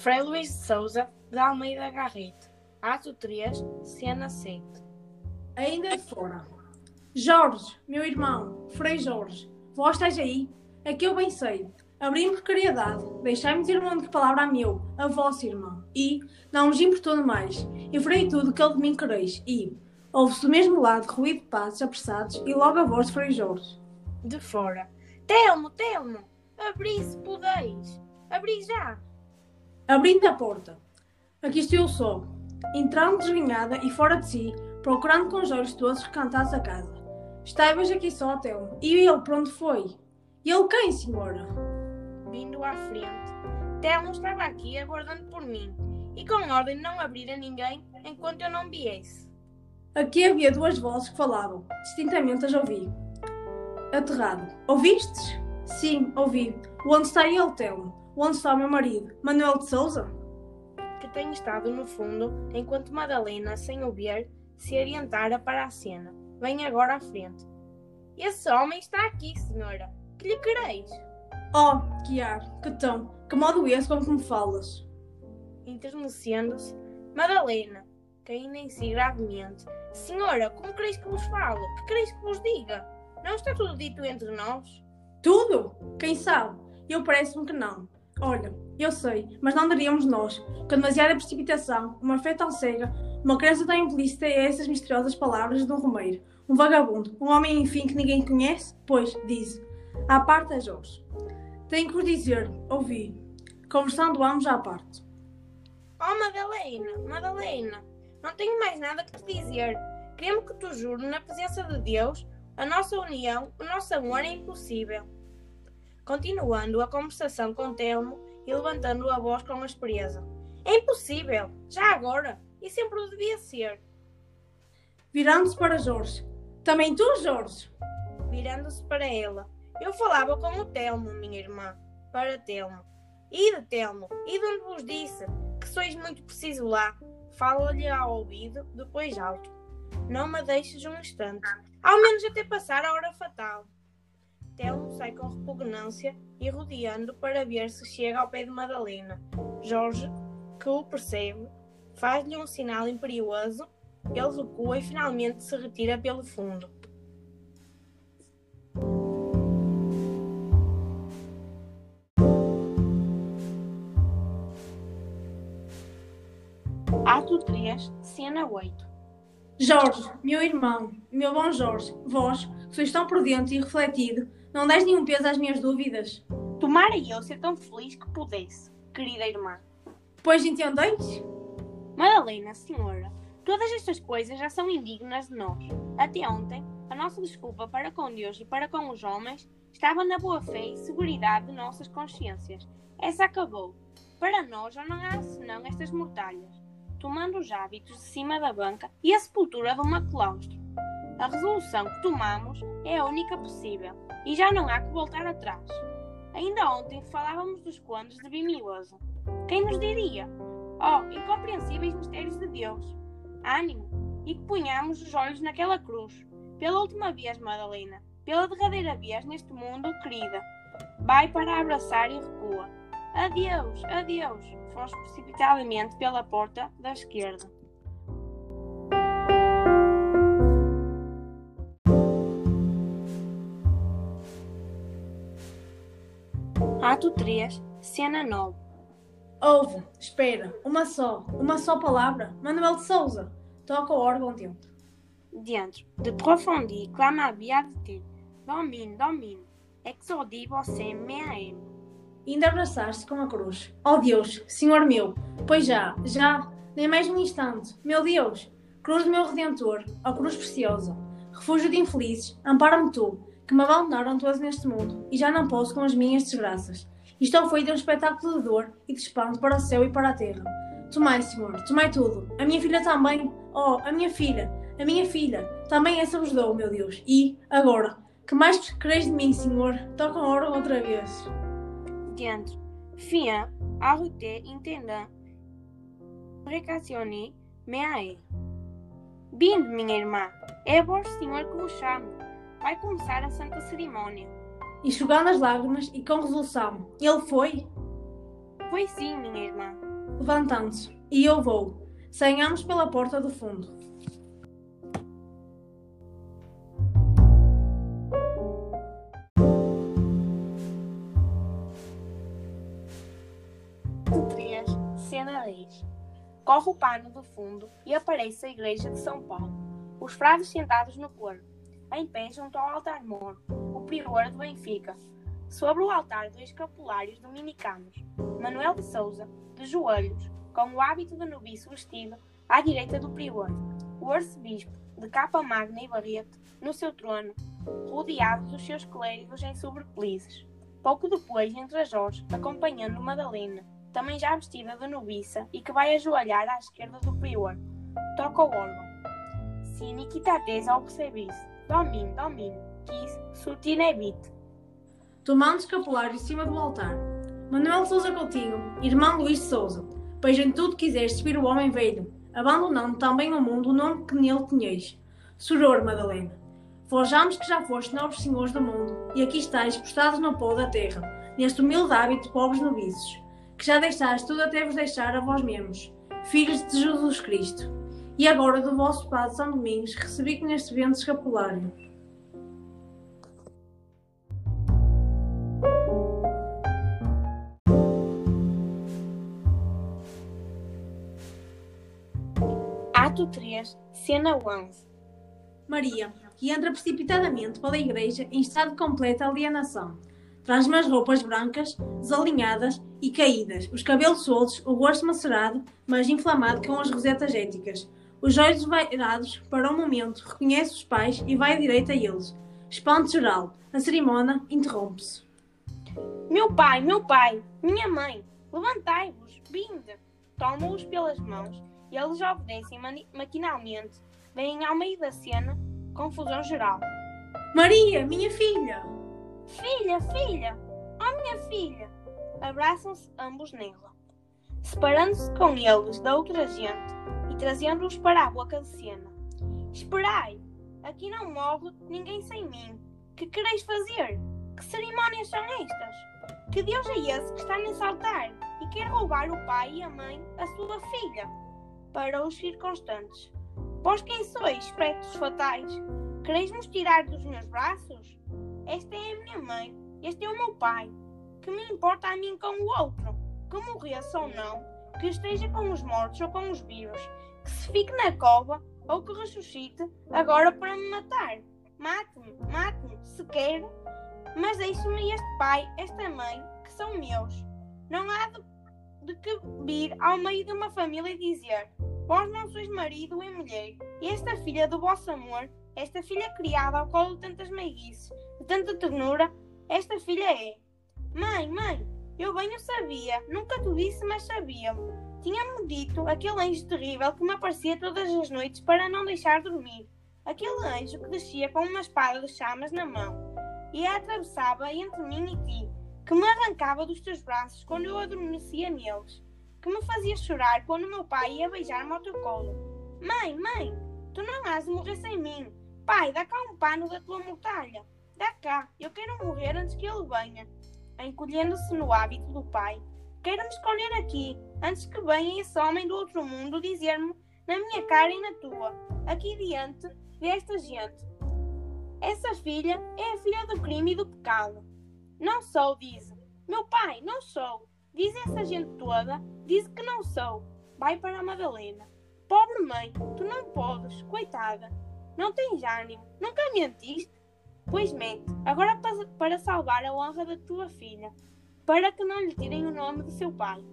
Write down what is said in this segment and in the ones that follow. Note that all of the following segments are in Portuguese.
Frei Luís de Souza de Almeida Garrete. Ato 3, cena 7. Ainda de fora. Jorge, meu irmão, Frei Jorge, vós estáis aí? Aqui eu bem sei. Abri-me por caridade, deixai-me dizer um de palavra a meu, a vosso irmão, e não vos importuno mais. Eu farei tudo o que ele de mim quereis, e ouve-se do mesmo lado ruído de passos apressados, e logo a voz de Frei Jorge. De fora. Telmo, Telmo, abri se podeis. Abri já. Abrindo a porta. Aqui estou eu só, entrando desvinhada e fora de si, procurando com os olhos todos recantados a casa. Estávamos aqui só, Telmo. E ele para onde foi? E ele quem, senhora? Vindo à frente. Telmo estava aqui aguardando por mim e com ordem de não abrir a ninguém enquanto eu não viesse. Aqui havia duas vozes que falavam, distintamente as ouvi. Aterrado. Ouvistes? Sim, ouvi. Onde está ele, Telmo? Onde está o meu marido? Manuel de Souza? Que tem estado no fundo enquanto Madalena, sem o ver, se orientara para a cena. Vem agora à frente. Esse homem está aqui, senhora. Que lhe quereis? Oh, que ar, que tom, que modo esse como que me falas? Internecendo-se, Madalena, caindo em si gravemente. Senhora, como quereis que vos fale? Que quereis que vos diga? Não está tudo dito entre nós? Tudo? Quem sabe? Eu parece-me que não. Olha, eu sei, mas não daríamos nós, com demasiada precipitação, uma fé tão cega, uma crença tão implícita a essas misteriosas palavras de um romeiro, um vagabundo, um homem enfim que ninguém conhece? Pois, diz, à parte a Jorge. Tenho que vos dizer, ouvi, conversando ambos à parte. Oh, Madalena, Madalena, não tenho mais nada que te dizer. Queremos que tu juro na presença de Deus a nossa união, o nosso amor é impossível. Continuando a conversação com Telmo e levantando a voz com aspereza. É impossível, já agora, e sempre o devia ser. Virando-se para Jorge. Também tu, Jorge? Virando-se para ela. Eu falava com o Telmo, minha irmã, para Telmo. Ide, Telmo, ide onde vos disse, que sois muito preciso lá. Fala-lhe ao ouvido, depois alto. Não me deixes um instante, ao menos até passar a hora fatal. Telmo sai com repugnância e rodeando para ver se chega ao pé de Madalena. Jorge, que o percebe, faz-lhe um sinal imperioso, ele recua e finalmente se retira pelo fundo. Ato 3, cena 8. Jorge, meu irmão, meu bom Jorge, vós, sois tão prudente e refletido, não dais nenhum peso às minhas dúvidas. Tomara eu ser tão feliz que pudesse, querida irmã. Pois entendeis? Madalena, senhora, todas estas coisas já são indignas de nós. Até ontem, a nossa desculpa para com Deus e para com os homens estava na boa fé e seguridade de nossas consciências. Essa acabou. Para nós já não há senão estas mortalhas tomando os hábitos de cima da banca e a sepultura de uma claustro. A resolução que tomamos é a única possível e já não há que voltar atrás. Ainda ontem falávamos dos condes de Bimioso. Quem nos diria? Oh, incompreensíveis mistérios de Deus! Ânimo! E que ponhamos os olhos naquela cruz. Pela última vez, Madalena. Pela derradeira vez neste mundo, querida. Vai para abraçar e recua. Adeus, adeus! Foge precipitadamente pela porta da esquerda. Ato 3, cena 9. Ouve, espera, uma só, uma só palavra. Manuel de Souza. Toca o órgão dentro. Dentro, de profondi, clama a beatitude. Domine, domine. Exodi você me aime. Ainda abraçar-se com a cruz. Oh Deus, Senhor meu, pois já, já, nem mais um instante. Meu Deus, cruz do meu Redentor, ó cruz preciosa, refúgio de infelizes, ampara-me tu, que me abandonaram todos neste mundo, e já não posso com as minhas desgraças. E estou feito um espetáculo de dor e de espanto para o céu e para a terra. Tomai, Senhor, tomai tudo. A minha filha também. Oh, a minha filha, a minha filha, também essa vos dou, meu Deus. E, agora, que mais quereis de mim, Senhor? Toca a hora outra vez. Dentro. Fia, arrute, intenda, precacione, meae. Binde, minha irmã, é vosso Senhor que vos chama. Vai começar a santa cerimônia. Enxugando as lágrimas e com resolução. Ele foi? Foi sim, minha irmã. levantando-se, e eu vou. Saímos pela porta do fundo. Cena 10 Corre o pano do fundo e aparece a igreja de São Paulo. Os frades sentados no coro, em pé junto ao altar mor, o prior do Benfica. Sobre o altar, dois escapulários dominicanos. Manuel de Souza, de joelhos, com o hábito de noviço vestido, à direita do prior. O arcebispo, de capa magna e barrete, no seu trono, rodeado dos seus clérigos em sobrepelizes. Pouco depois entra Jorge, acompanhando Madalena, também já vestida de noviça e que vai ajoelhar à esquerda do prior. Toca o órgão. Si Nikitates ao percebis, domine, domine, quis, sutinebit. Tomando escapulário em cima do altar. Manuel Souza Coutinho, irmão Luís de Souza, pois em tudo quiseste subir o homem velho, abandonando também o mundo o nome que nele tinhas. Soror, Madalena. Forjamos que já foste nobres senhores do mundo, e aqui estáis postados no pó da terra, neste humilde hábito de pobres noviços que já deixaste tudo até vos deixar a vós mesmos, filhos de Jesus Cristo. E agora do vosso Padre São Domingos recebi neste vento escapulário. Ato 3, cena 11 Maria, que entra precipitadamente pela igreja em estado de completa alienação Traz umas roupas brancas, desalinhadas e caídas, os cabelos soltos, o rosto macerado, mas inflamado com as rosetas éticas. Os olhos virados para o momento, reconhece os pais e vai direito a eles. Espanto geral. A cerimónia interrompe-se. Meu pai, meu pai, minha mãe, levantai-vos, vinde. Tomam-os pelas mãos e eles obedecem maquinalmente. Vêm ao meio da cena, confusão geral. Maria, minha filha! Filha, filha! Oh, minha filha! Abraçam-se ambos nela, separando-se com eles da outra gente trazendo-os para a boca de cena. Esperai! Aqui não morre ninguém sem mim. Que quereis fazer? Que cerimónias são estas? Que Deus é esse que está nesse altar e quer roubar o pai e a mãe, a sua filha? Para os circunstantes. Vós quem sois, espectros fatais? Quereis-nos tirar dos meus braços? Esta é a minha mãe, este é o meu pai. Que me importa a mim com o outro? Que morreça ou não, que esteja com os mortos ou com os vivos, que se fique na cova ou que ressuscite agora para me matar. Mate-me, mate-me, se quer, mas deixe-me este pai, esta mãe, que são meus. Não há de, de que vir ao meio de uma família e dizer: Vós não sois marido e mulher, e esta filha do vosso amor esta filha criada ao colo de tantas meiguices, de tanta ternura, esta filha é. Mãe, mãe, eu bem o sabia, nunca te disse, mas sabia-me. Tinha-me dito aquele anjo terrível que me aparecia todas as noites para não deixar dormir. Aquele anjo que descia com uma espada de chamas na mão e a atravessava entre mim e ti, que me arrancava dos teus braços quando eu adormecia neles, que me fazia chorar quando meu pai ia beijar-me ao teu colo. Mãe, mãe, tu não has de morrer sem mim. Pai, dá cá um pano da tua mortalha. Dá cá, eu quero morrer antes que ele venha. Encolhendo-se no hábito do pai, quero-me escolher aqui, antes que venha esse homem do outro mundo dizer-me na minha cara e na tua, aqui diante desta gente. Essa filha é a filha do crime e do pecado. Não sou, diz. Meu pai, não sou. Diz essa gente toda, diz que não sou. Vai para a Madalena. Pobre mãe, tu não podes, coitada. Não tens ânimo? Nunca mentiste? Pois mente, agora para salvar a honra da tua filha, para que não lhe tirem o nome do seu pai.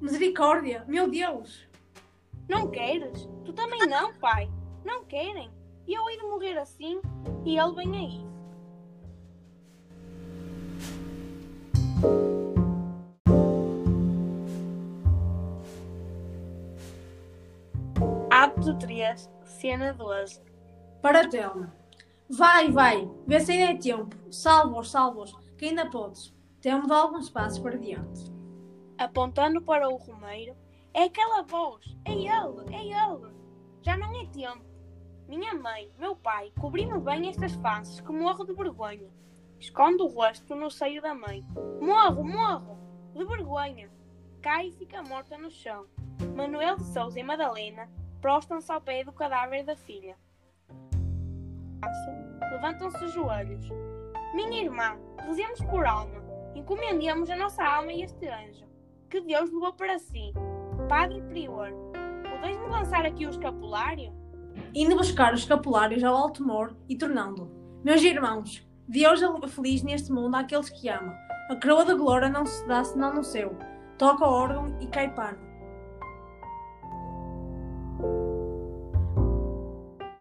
Misericórdia, meu Deus! Não queres? Tu também não, pai. Não querem. E eu de morrer assim e ele vem aí. Ato 3, cena 12 para Telma. Vai, vai, vê se ainda é tempo. Salva-os, salva-os, que ainda podes. Temos alguns passos para diante. Apontando para o Romeiro, é aquela voz, é ele, é ele. Já não é tempo. Minha mãe, meu pai, cobri-me bem estas faces que morro de vergonha. Escondo o rosto no seio da mãe. Morro, morro, de vergonha. cai e fica morta no chão. Manuel de Souza e Madalena prostam-se ao pé do cadáver da filha. Levantam-se os joelhos. Minha irmã, rezemos por alma. Encomendemos a nossa alma a este anjo, que Deus levou para si. Padre Prior, podeis-me lançar aqui o escapulário? Indo buscar os escapulários ao alto moro e tornando Meus irmãos, Deus é feliz neste mundo àqueles que ama. A coroa da glória não se dá senão no céu. Toca o órgão e cai pano.